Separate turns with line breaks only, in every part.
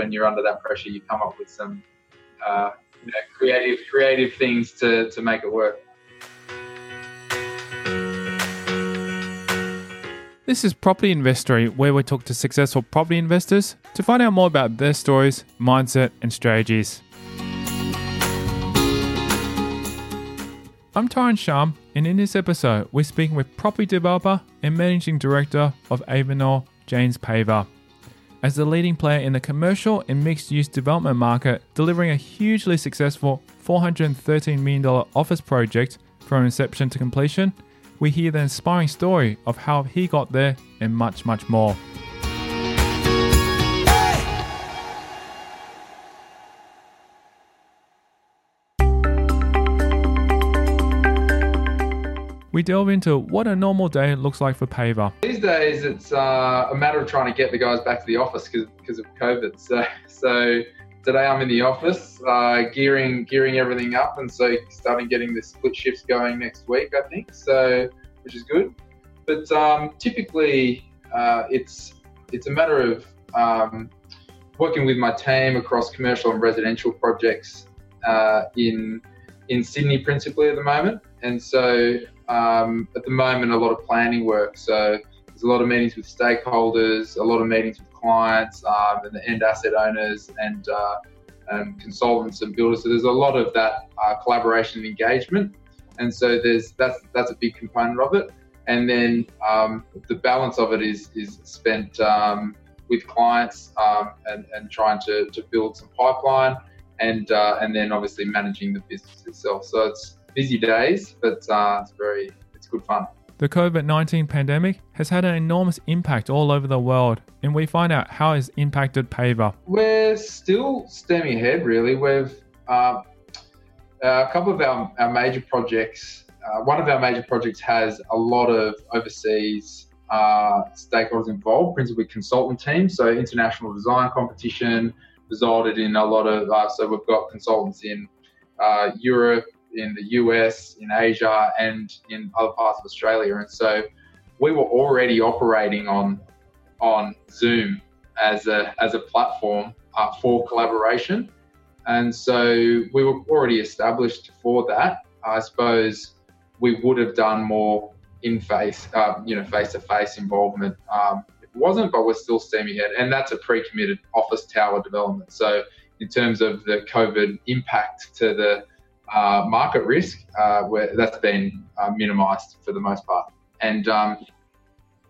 When you're under that pressure, you come up with some uh, you know, creative, creative things to, to make it work.
This is Property Investory, where we talk to successful property investors to find out more about their stories, mindset, and strategies. I'm Tyron Shum, and in this episode, we're speaking with property developer and managing director of Avenor, James Paver. As the leading player in the commercial and mixed use development market, delivering a hugely successful $413 million office project from inception to completion, we hear the inspiring story of how he got there and much, much more. We delve into what a normal day looks like for Paver.
These days, it's uh, a matter of trying to get the guys back to the office because of COVID. So, so today I'm in the office, uh, gearing gearing everything up, and so starting getting the split shifts going next week. I think so, which is good. But um, typically, uh, it's it's a matter of um, working with my team across commercial and residential projects uh, in in Sydney principally at the moment, and so um, at the moment a lot of planning work. So there's a lot of meetings with stakeholders, a lot of meetings with clients um, and the end asset owners and, uh, and, consultants and builders. So there's a lot of that uh, collaboration and engagement, and so there's that's that's a big component of it. And then um, the balance of it is is spent um, with clients um, and, and trying to, to build some pipeline and uh, and then obviously managing the business itself. So it's busy days, but uh, it's very it's good fun.
The COVID 19 pandemic has had an enormous impact all over the world, and we find out how it's impacted Paver.
We're still stemming ahead, really. We've uh, a couple of our, our major projects, uh, one of our major projects has a lot of overseas uh, stakeholders involved, principally consultant teams. So, international design competition resulted in a lot of, uh, so we've got consultants in uh, Europe, in the US, in Asia, and in other parts of Australia. And so we were already operating on on Zoom as a as a platform uh, for collaboration, and so we were already established for that. I suppose we would have done more in face, uh, you know, face to face involvement. Um, it wasn't, but we're still steaming ahead, and that's a pre-committed office tower development. So in terms of the COVID impact to the uh, market risk, uh, where that's been uh, minimised for the most part. And um,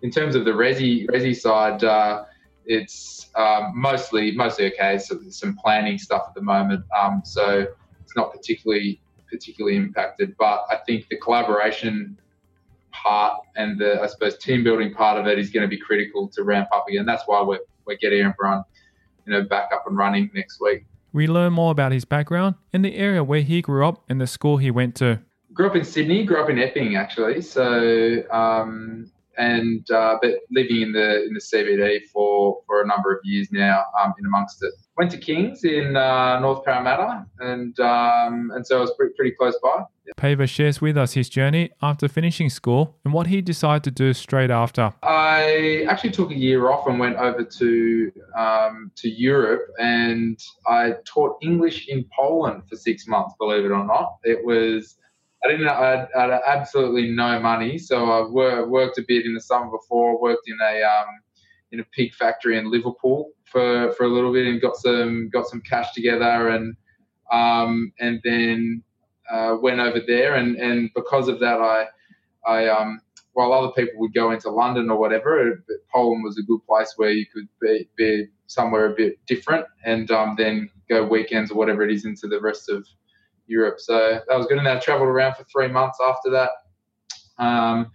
in terms of the resi resi side, uh, it's um, mostly mostly okay. So some planning stuff at the moment, um, so it's not particularly particularly impacted. But I think the collaboration part and the I suppose team building part of it is going to be critical to ramp up again. That's why we're we're getting everyone you know back up and running next week.
We learn more about his background and the area where he grew up and the school he went to.
Grew up in Sydney, grew up in Epping actually. So, um, and uh, but living in the in the CBD for for a number of years now, um, in amongst it. Went to Kings in uh, North Parramatta, and um, and so I was pretty, pretty close by.
Paver shares with us his journey after finishing school and what he decided to do straight after.
I actually took a year off and went over to um, to Europe, and I taught English in Poland for six months. Believe it or not, it was. I didn't. I had, absolutely no money, so I worked a bit in the summer before. Worked in a um, in a pig factory in Liverpool for, for a little bit and got some got some cash together and um, and then uh, went over there, and, and because of that, I, I um, while other people would go into London or whatever, Poland was a good place where you could be, be somewhere a bit different, and um, then go weekends or whatever it is into the rest of Europe. So that was good. And I travelled around for three months after that. Um,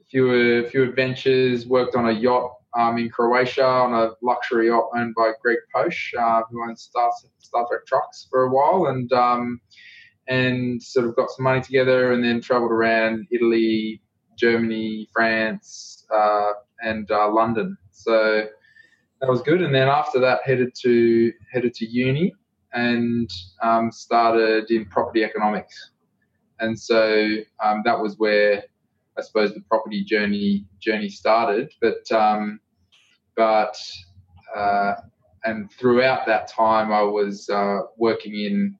a few, few adventures, worked on a yacht um, in Croatia on a luxury yacht owned by Greg Posh, uh, who owns Star, StarTrack trucks for a while. And um, and sort of got some money together and then travelled around Italy, Germany, France, uh, and uh, London. So that was good. And then after that, headed to headed to uni and um, started in property economics. And so um, that was where I suppose the property journey journey started. But um, but uh, and throughout that time, I was uh, working in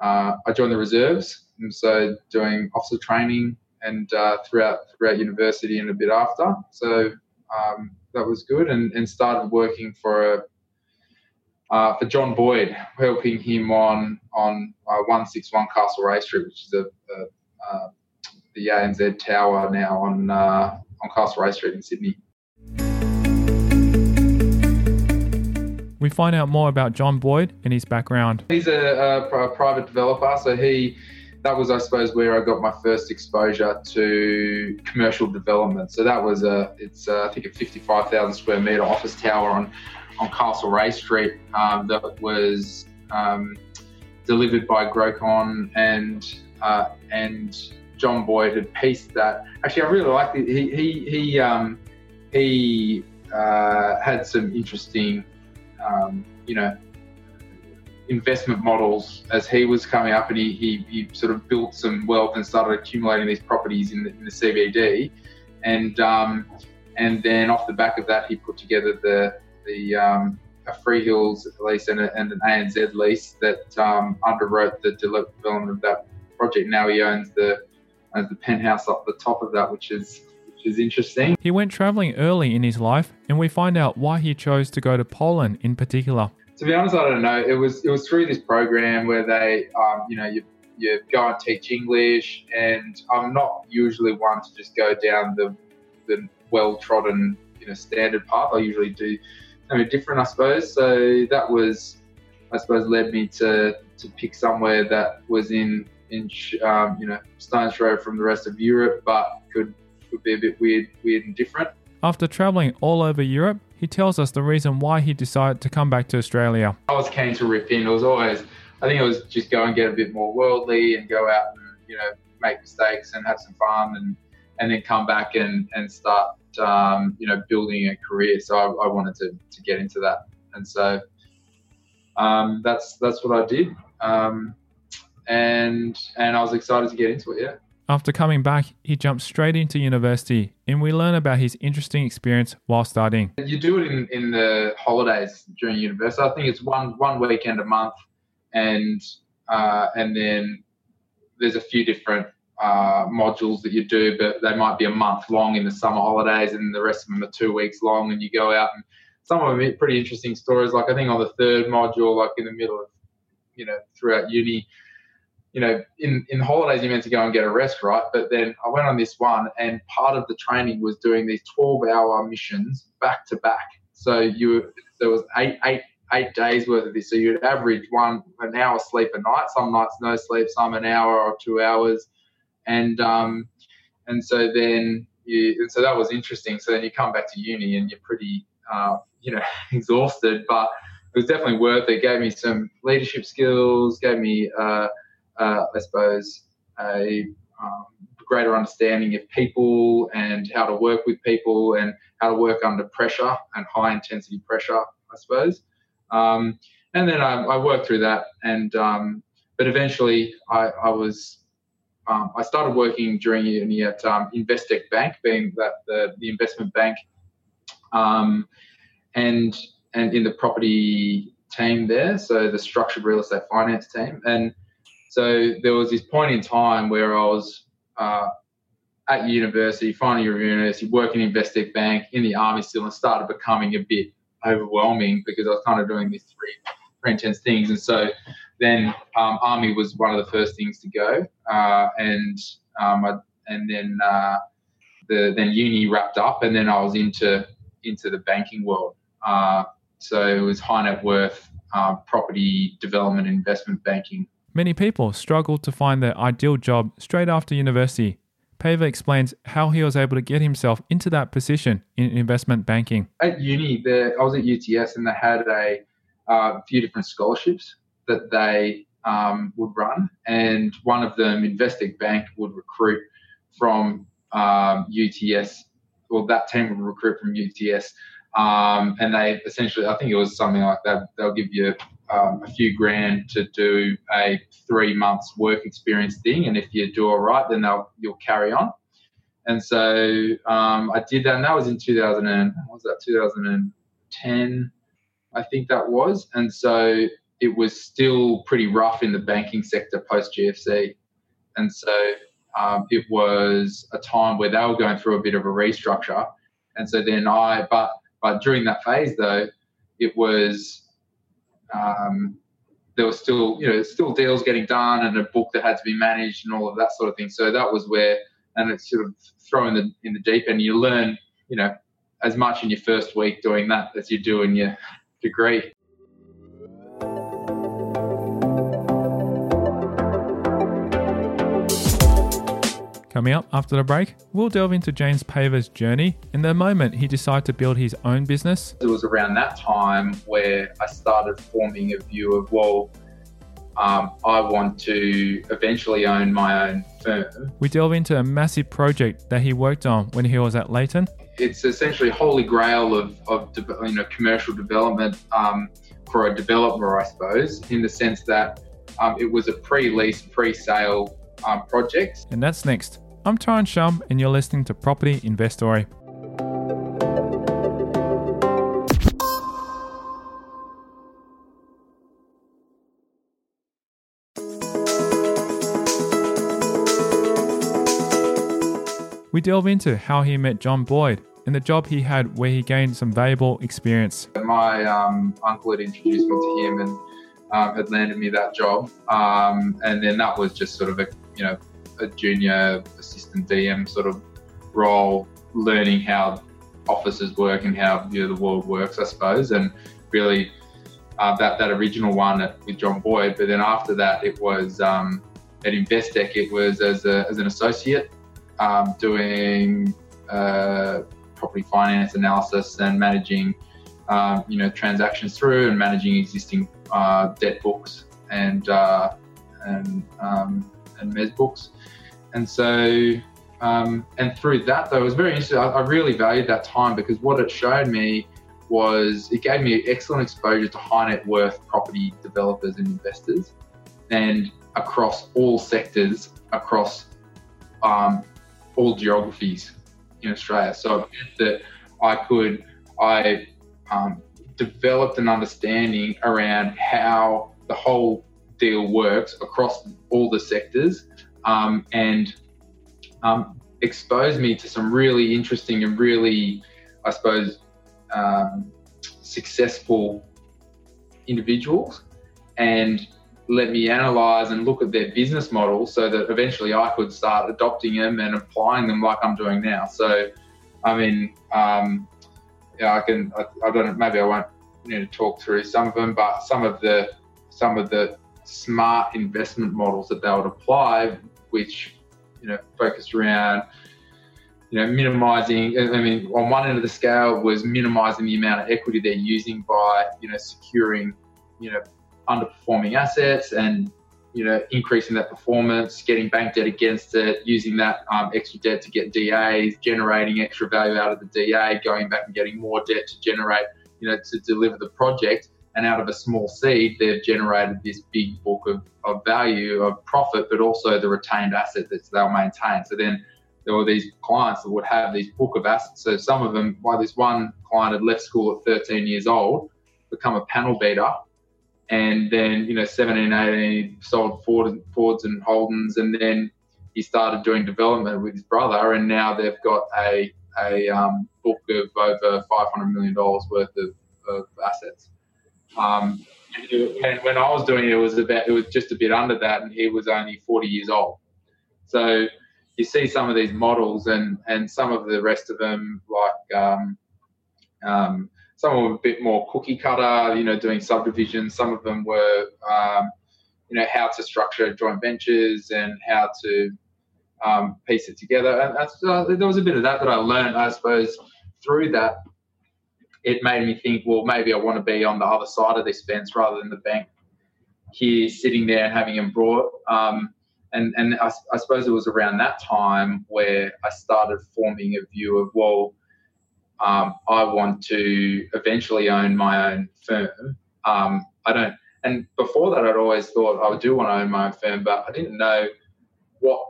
uh, I joined the reserves, and so doing officer training and uh, throughout throughout university and a bit after. So um, that was good, and, and started working for a uh, for John Boyd, helping him on on uh, one six one Castlereagh Street, which is a, a uh, the ANZ Tower now on uh, on Castlereagh Street in Sydney.
We find out more about John Boyd and his background.
He's a, a, private developer, so he that was, I suppose, where I got my first exposure to commercial development. So that was a, it's a, I think a 55,000 square meter office tower on, on Castlereagh Street um, that was um, delivered by Grocon and uh, and John Boyd had pieced that. Actually, I really liked it. He he he um, he uh, had some interesting um, you know, investment models as he was coming up and he, he, he, sort of built some wealth and started accumulating these properties in the, in the CBD. And, um, and then off the back of that, he put together the, the um, a Freehills lease and, a, and, an ANZ lease that um, underwrote the development of that project. Now he owns the, owns the penthouse up the top of that, which is is interesting.
He went traveling early in his life, and we find out why he chose to go to Poland in particular.
To be honest, I don't know. It was it was through this program where they, um, you know, you you go and teach English, and I'm not usually one to just go down the the well trodden, you know, standard path. I usually do something different, I suppose. So that was, I suppose, led me to to pick somewhere that was in in um, you know stone's throw from the rest of Europe, but could would be a bit weird, weird and different.
After traveling all over Europe, he tells us the reason why he decided to come back to Australia.
I was keen to rip in. It was always, I think it was just go and get a bit more worldly and go out and you know make mistakes and have some fun and and then come back and and start um, you know building a career. So I, I, wanted to to get into that, and so um, that's that's what I did. Um, and and I was excited to get into it. Yeah.
After coming back, he jumped straight into university, and we learn about his interesting experience while studying.
You do it in, in the holidays during university. I think it's one one weekend a month, and uh, and then there's a few different uh, modules that you do, but they might be a month long in the summer holidays, and the rest of them are two weeks long. And you go out, and some of them pretty interesting stories. Like I think on the third module, like in the middle of you know throughout uni you know, in, in holidays, you're meant to go and get a rest, right? But then I went on this one, and part of the training was doing these 12 hour missions back to back. So you there was eight, eight, eight days worth of this. So you'd average one an hour sleep a night. Some nights no sleep, some an hour or two hours, and um, and so then you, and so that was interesting. So then you come back to uni and you're pretty, uh, you know, exhausted, but it was definitely worth it. it. Gave me some leadership skills, gave me. Uh, uh, I suppose, a um, greater understanding of people and how to work with people and how to work under pressure and high intensity pressure, I suppose. Um, and then I, I, worked through that, and um, but eventually I, I was um, I started working during uni at um, Investec Bank, being that the, the investment bank, um, and and in the property team there, so the structured real estate finance team, and so there was this point in time where I was uh, at university, final year of university, working in Investec Bank in the army still, and started becoming a bit overwhelming because I was kind of doing these three, three intense things. And so then um, army was one of the first things to go, uh, and um, I, and then uh, the then uni wrapped up, and then I was into into the banking world. Uh, so it was high net worth uh, property development investment banking
Many people struggle to find their ideal job straight after university. Paver explains how he was able to get himself into that position in investment banking.
At uni, there, I was at UTS and they had a uh, few different scholarships that they um, would run, and one of them, Investec Bank, would recruit from um, UTS, well, that team would recruit from UTS, um, and they essentially, I think it was something like that. They'll give you um, a few grand to do a three months work experience thing, and if you do all right, then they'll you'll carry on. And so um, I did that, and that was in 2000 and was that 2010, I think that was. And so it was still pretty rough in the banking sector post GFC, and so um, it was a time where they were going through a bit of a restructure. And so then I, but but during that phase though, it was um, there was still you know still deals getting done and a book that had to be managed and all of that sort of thing. So that was where and it's sort of thrown in the in the deep and You learn you know as much in your first week doing that as you do in your degree.
Coming up after the break, we'll delve into James Paver's journey and the moment he decided to build his own business.
It was around that time where I started forming a view of, well, um, I want to eventually own my own firm.
We delve into a massive project that he worked on when he was at Leighton.
It's essentially holy grail of, of you know commercial development um, for a developer, I suppose, in the sense that um, it was a pre-lease, pre-sale um, project.
And that's next. I'm Tyron Shum, and you're listening to Property Investory. We delve into how he met John Boyd and the job he had where he gained some valuable experience.
My um, uncle had introduced me to him and um, had landed me that job. Um, and then that was just sort of a, you know, a junior assistant DM sort of role, learning how offices work and how you know, the world works, I suppose, and really uh, that that original one at, with John Boyd. But then after that, it was um, at Investec. It was as, a, as an associate um, doing uh, property finance analysis and managing um, you know transactions through and managing existing uh, debt books and uh, and um, and mes books. And so, um, and through that, though, it was very interesting. I, I, really valued that time because what it showed me was it gave me excellent exposure to high net worth property developers and investors, and across all sectors, across um, all geographies in Australia. So that I could, I um, developed an understanding around how the whole deal works across all the sectors um, and um, exposed me to some really interesting and really, I suppose, um, successful individuals and let me analyze and look at their business model so that eventually I could start adopting them and applying them like I'm doing now. So, I mean, um, yeah, I can, I, I don't know, maybe I won't need to talk through some of them, but some of the, some of the smart investment models that they would apply which you know focused around you know minimizing i mean on one end of the scale was minimizing the amount of equity they're using by you know securing you know underperforming assets and you know increasing that performance getting bank debt against it using that um, extra debt to get das generating extra value out of the da going back and getting more debt to generate you know to deliver the project and out of a small seed, they've generated this big book of, of value, of profit, but also the retained asset that they'll maintain. So then there were these clients that would have these book of assets. So some of them, why this one client had left school at 13 years old, become a panel beater, and then you know 17, 18, sold Ford, Fords and Holdens, and then he started doing development with his brother, and now they've got a a um, book of over 500 million dollars worth of, of assets. Um, and when I was doing it, it was about it was just a bit under that, and he was only 40 years old. So you see some of these models, and and some of the rest of them, like um, um, some of them were a bit more cookie cutter, you know, doing subdivisions. Some of them were, um, you know how to structure joint ventures and how to um, piece it together. And uh, there was a bit of that that I learned, I suppose, through that. It made me think, well, maybe I want to be on the other side of this fence rather than the bank here sitting there and having them brought. Um, and and I, I, suppose it was around that time where I started forming a view of, well, um, I want to eventually own my own firm. Um, I don't, and before that, I'd always thought I would do want to own my own firm, but I didn't know what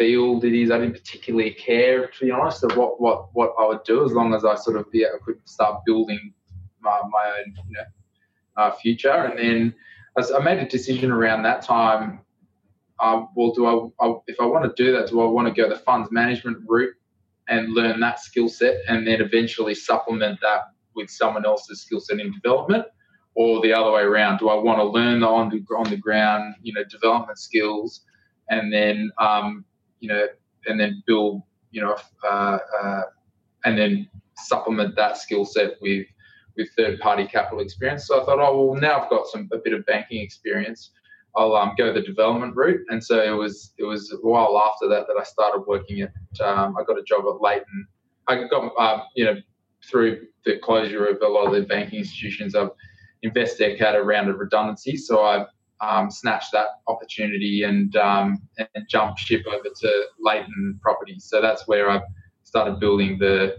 field it is. I didn't particularly care, to be honest, of what what what I would do as long as I sort of yeah, I could start building my, my own you know uh, future. And then I made a decision around that time. Um, well, do I, I if I want to do that, do I want to go the funds management route and learn that skill set, and then eventually supplement that with someone else's skill set in development? or the other way around? Do I want to learn the on the, on the ground, you know, development skills, and then um, you know, and then build, you know, uh, uh, and then supplement that skill set with with third party capital experience. So I thought, oh well, now I've got some a bit of banking experience. I'll um, go the development route, and so it was it was a while after that that I started working at. Um, I got a job at Leighton. I got um, you know through the closure of a lot of the banking institutions. I've Investec had a round of redundancy, so I um, snatched that opportunity and um, and jumped ship over to Leighton Properties. So that's where I've started building the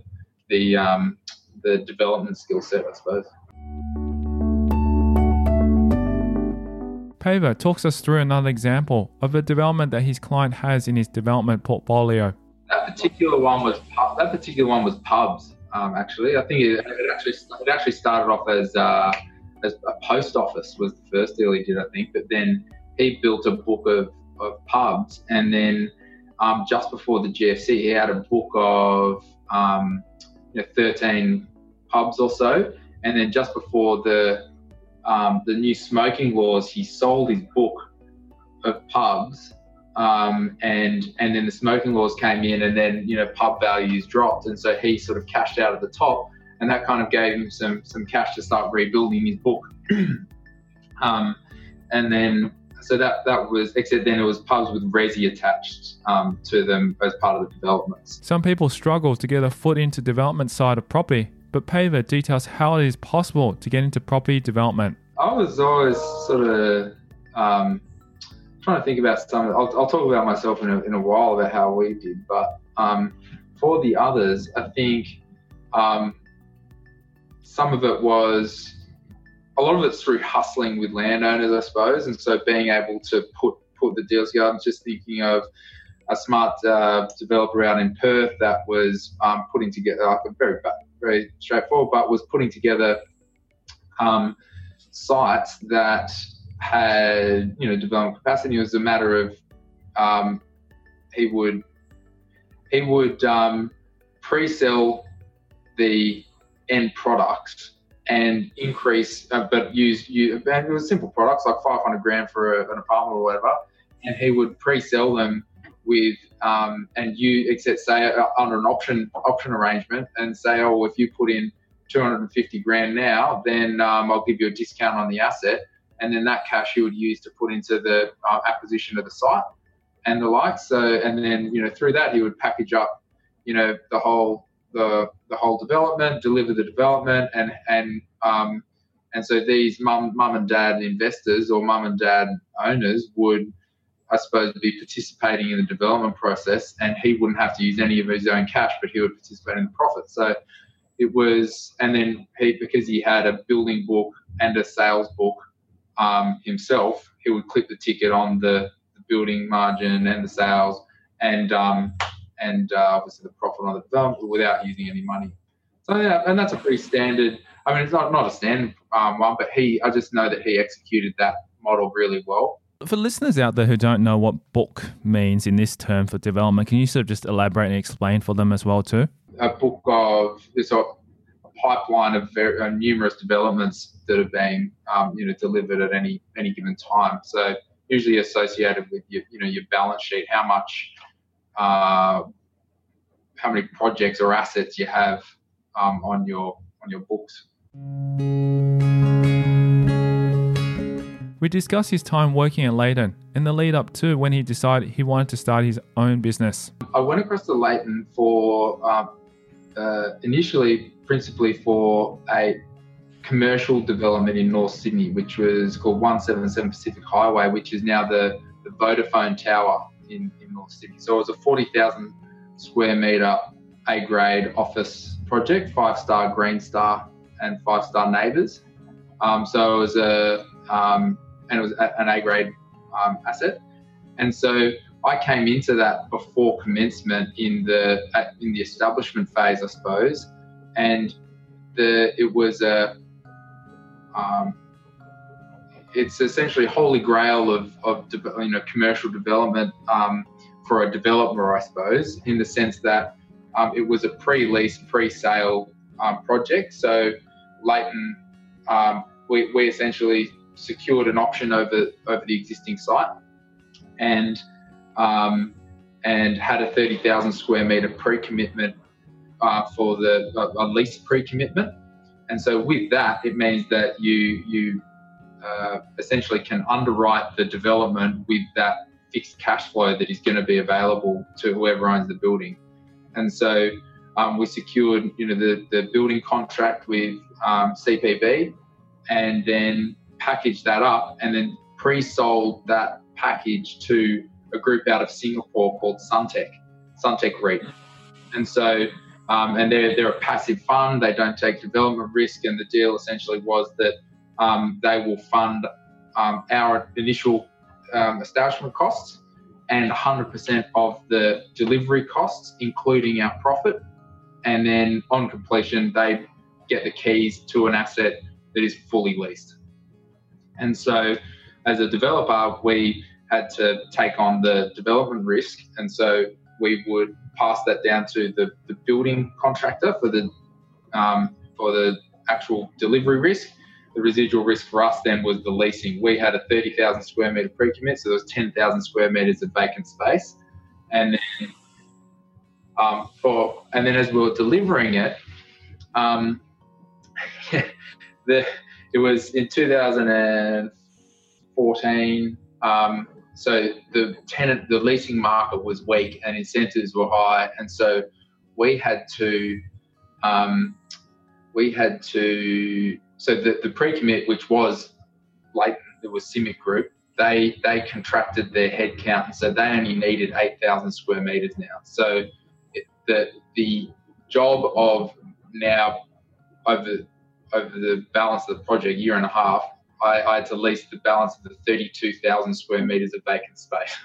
the um, the development skill set, I suppose.
Paver talks us through another example of a development that his client has in his development portfolio.
That particular one was that particular one was pubs. Um, actually, I think it, it, actually it actually started off as uh, a, a post office was the first deal he did, I think. But then he built a book of, of pubs, and then um, just before the GFC, he had a book of um, you know, 13 pubs or so, and then just before the um, the new smoking laws, he sold his book of pubs, um, and and then the smoking laws came in, and then you know pub values dropped, and so he sort of cashed out at the top and that kind of gave him some some cash to start rebuilding his book. um, and then so that that was except then it was pubs with resi attached um, to them as part of the developments.
Some people struggle to get a foot into development side of property, but Paver details how it is possible to get into property development.
I was always sort of um, trying to think about some. I'll, I'll talk about myself in a, in a while about how we did, but um, for the others, I think um, some of it was a lot of it's through hustling with landowners, I suppose, and so being able to put put the deals together. I'm just thinking of a smart uh, developer out in Perth that was um, putting together like a very very straightforward, but was putting together um, sites that had you know development capacity. It was a matter of um, he would he would um, pre-sell the end product and increase, uh, but use you. And it was simple products like 500 grand for a, an apartment or whatever, and he would pre-sell them with um, and you except say uh, under an option option arrangement and say, oh, if you put in 250 grand now, then um, I'll give you a discount on the asset, and then that cash you would use to put into the uh, acquisition of the site and the like. So, and then you know through that he would package up, you know, the whole the the whole development, deliver the development, and and um, and so these mum mum and dad investors or mum and dad owners would, I suppose, be participating in the development process, and he wouldn't have to use any of his own cash, but he would participate in the profit. So it was, and then he because he had a building book and a sales book um, himself, he would clip the ticket on the, the building margin and the sales, and um, and uh, obviously the profit on the development without using any money. So yeah, and that's a pretty standard. I mean, it's not not a standard um, one, but he, I just know that he executed that model really well.
For listeners out there who don't know what book means in this term for development, can you sort of just elaborate and explain for them as well too?
A book of this a pipeline of very, uh, numerous developments that are being um, you know delivered at any any given time. So usually associated with your you know your balance sheet, how much uh, how many projects or assets you have um, on your on your books.
We discuss his time working at Leighton and the lead up to when he decided he wanted to start his own business.
I went across to Leighton for um, uh, initially, principally for a commercial development in North Sydney, which was called 177 Pacific Highway, which is now the, the Vodafone Tower in, in North Sydney. So it was a 40,000 square metre A grade office project, five star Green Star and five star NABERS. Um, so it was a um, and it was an A grade um, asset. And so I came into that before commencement in the in the establishment phase, I suppose, and the it was a um, it's essentially holy grail of, of you know commercial development um, for a developer, I suppose, in the sense that um, it was a pre-lease, pre-sale um, project. So Leighton, um, we, we essentially secured an option over over the existing site, and um, and had a thirty thousand square meter pre-commitment uh, for the a lease pre-commitment, and so with that, it means that you you uh, essentially can underwrite the development with that fixed cash flow that is going to be available to whoever owns the building, and so. Um, we secured, you know, the, the building contract with um, CPB, and then packaged that up and then pre-sold that package to a group out of Singapore called Suntec, Suntec REIT. And so, um, and they're, they're a passive fund, they don't take development risk. And the deal essentially was that um, they will fund um, our initial um, establishment costs and 100% of the delivery costs, including our profit. And then on completion, they get the keys to an asset that is fully leased. And so, as a developer, we had to take on the development risk, and so we would pass that down to the, the building contractor for the um, for the actual delivery risk. The residual risk for us then was the leasing. We had a 30,000 square meter pre-commit, so there was 10,000 square meters of vacant space, and then um, for and then as we were delivering it, um, the it was in 2014. Um, so the tenant, the leasing market was weak and incentives were high, and so we had to, um, we had to. So the, the pre-commit, which was late, it was CIMIC Group. They they contracted their headcount, and so they only needed 8,000 square meters now. So it, the the job of now over over the balance of the project, year and a half, I, I had to lease the balance of the 32,000 square meters of vacant space.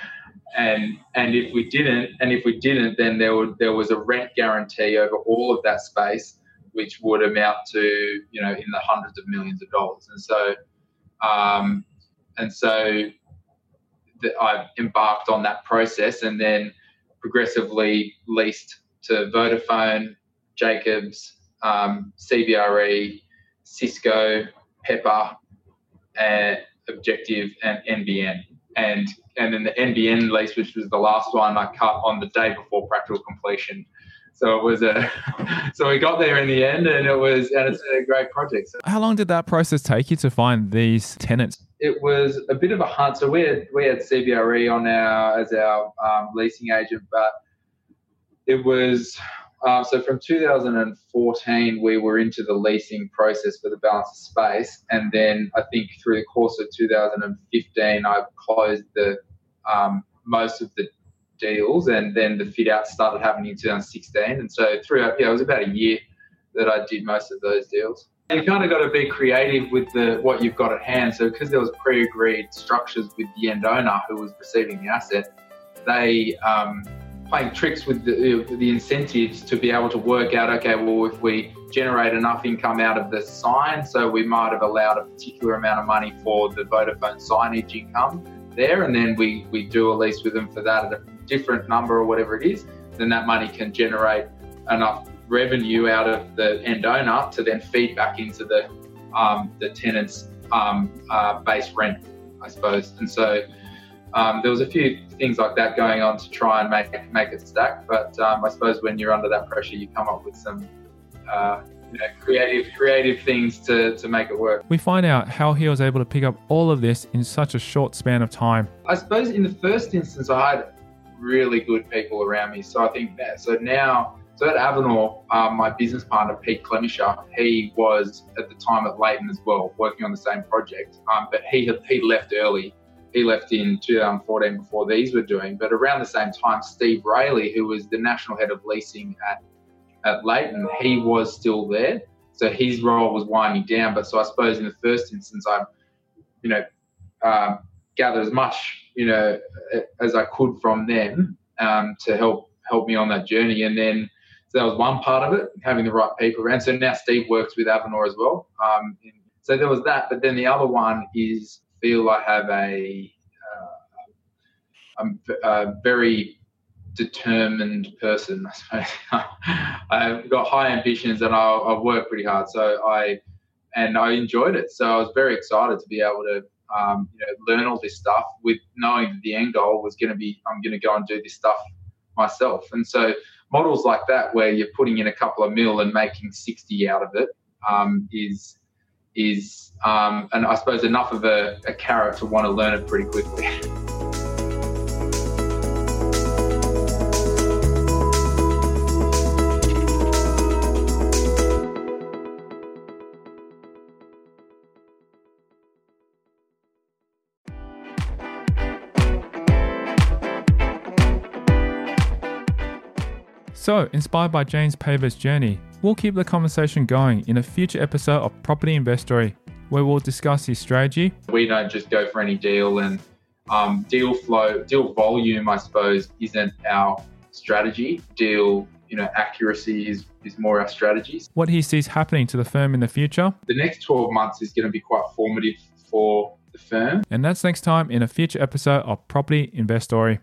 and and if we didn't, and if we didn't, then there would there was a rent guarantee over all of that space, which would amount to you know in the hundreds of millions of dollars. And so, um, and so, I embarked on that process, and then progressively leased to Vodafone, Jacobs, um, CBRE, Cisco, Pepper, Objective, and NBN. And and then the NBN lease, which was the last one, I cut on the day before practical completion. So it was a, so we got there in the end, and it was, and it's a great project. So
How long did that process take you to find these tenants?
It was a bit of a hunt. So we had we had CBRE on our as our um, leasing agent, but it was uh, so from 2014, we were into the leasing process for the balance of space, and then I think through the course of 2015, I closed the um, most of the deals, and then the fit out started happening in 2016. And so throughout, yeah, it was about a year that I did most of those deals. You kind of got to be creative with the what you've got at hand. So because there was pre-agreed structures with the end owner who was receiving the asset, they um, playing tricks with the, the incentives to be able to work out okay well if we generate enough income out of the sign so we might have allowed a particular amount of money for the Vodafone signage income there and then we, we do a lease with them for that at a different number or whatever it is then that money can generate enough revenue out of the end owner to then feed back into the um, the tenant's um, uh, base rent I suppose and so um, there was a few things like that going on to try and make it, make it stack. But um, I suppose when you're under that pressure, you come up with some uh, you know, creative creative things to, to make it work.
We find out how he was able to pick up all of this in such a short span of time.
I suppose in the first instance, I had really good people around me. So I think that so now so at Avenor, um, my business partner Pete Clemisher, he was at the time at Leighton as well, working on the same project. Um, but he had he left early. He left in 2014 before these were doing. But around the same time, Steve Rayleigh, who was the national head of leasing at at Leighton, he was still there. So his role was winding down. But so I suppose in the first instance, I'm, you know, um, gathered as much, you know, as I could from them um, to help help me on that journey. And then so that was one part of it, having the right people around. So now Steve works with Avenor as well. Um, so there was that. But then the other one is feel I have a, uh, a very determined person. I suppose I've got high ambitions and I, have worked pretty hard. So I and I enjoyed it. So I was very excited to be able to um, you know learn all this stuff with knowing that the end goal was going to be I'm going to go and do this stuff myself. And so models like that where you're putting in a couple of mil and making 60 out of it um, is is um, and I suppose enough of a, a carrot to want to learn it pretty quickly.
So, inspired by James Paver's journey, we'll keep the conversation going in a future episode of Property Investory, where we'll discuss his strategy.
We don't just go for any deal, and um, deal flow, deal volume, I suppose, isn't our strategy. Deal, you know, accuracy is is more our strategies.
What he sees happening to the firm in the future.
The next 12 months is going to be quite formative for the firm.
And that's next time in a future episode of Property Investory.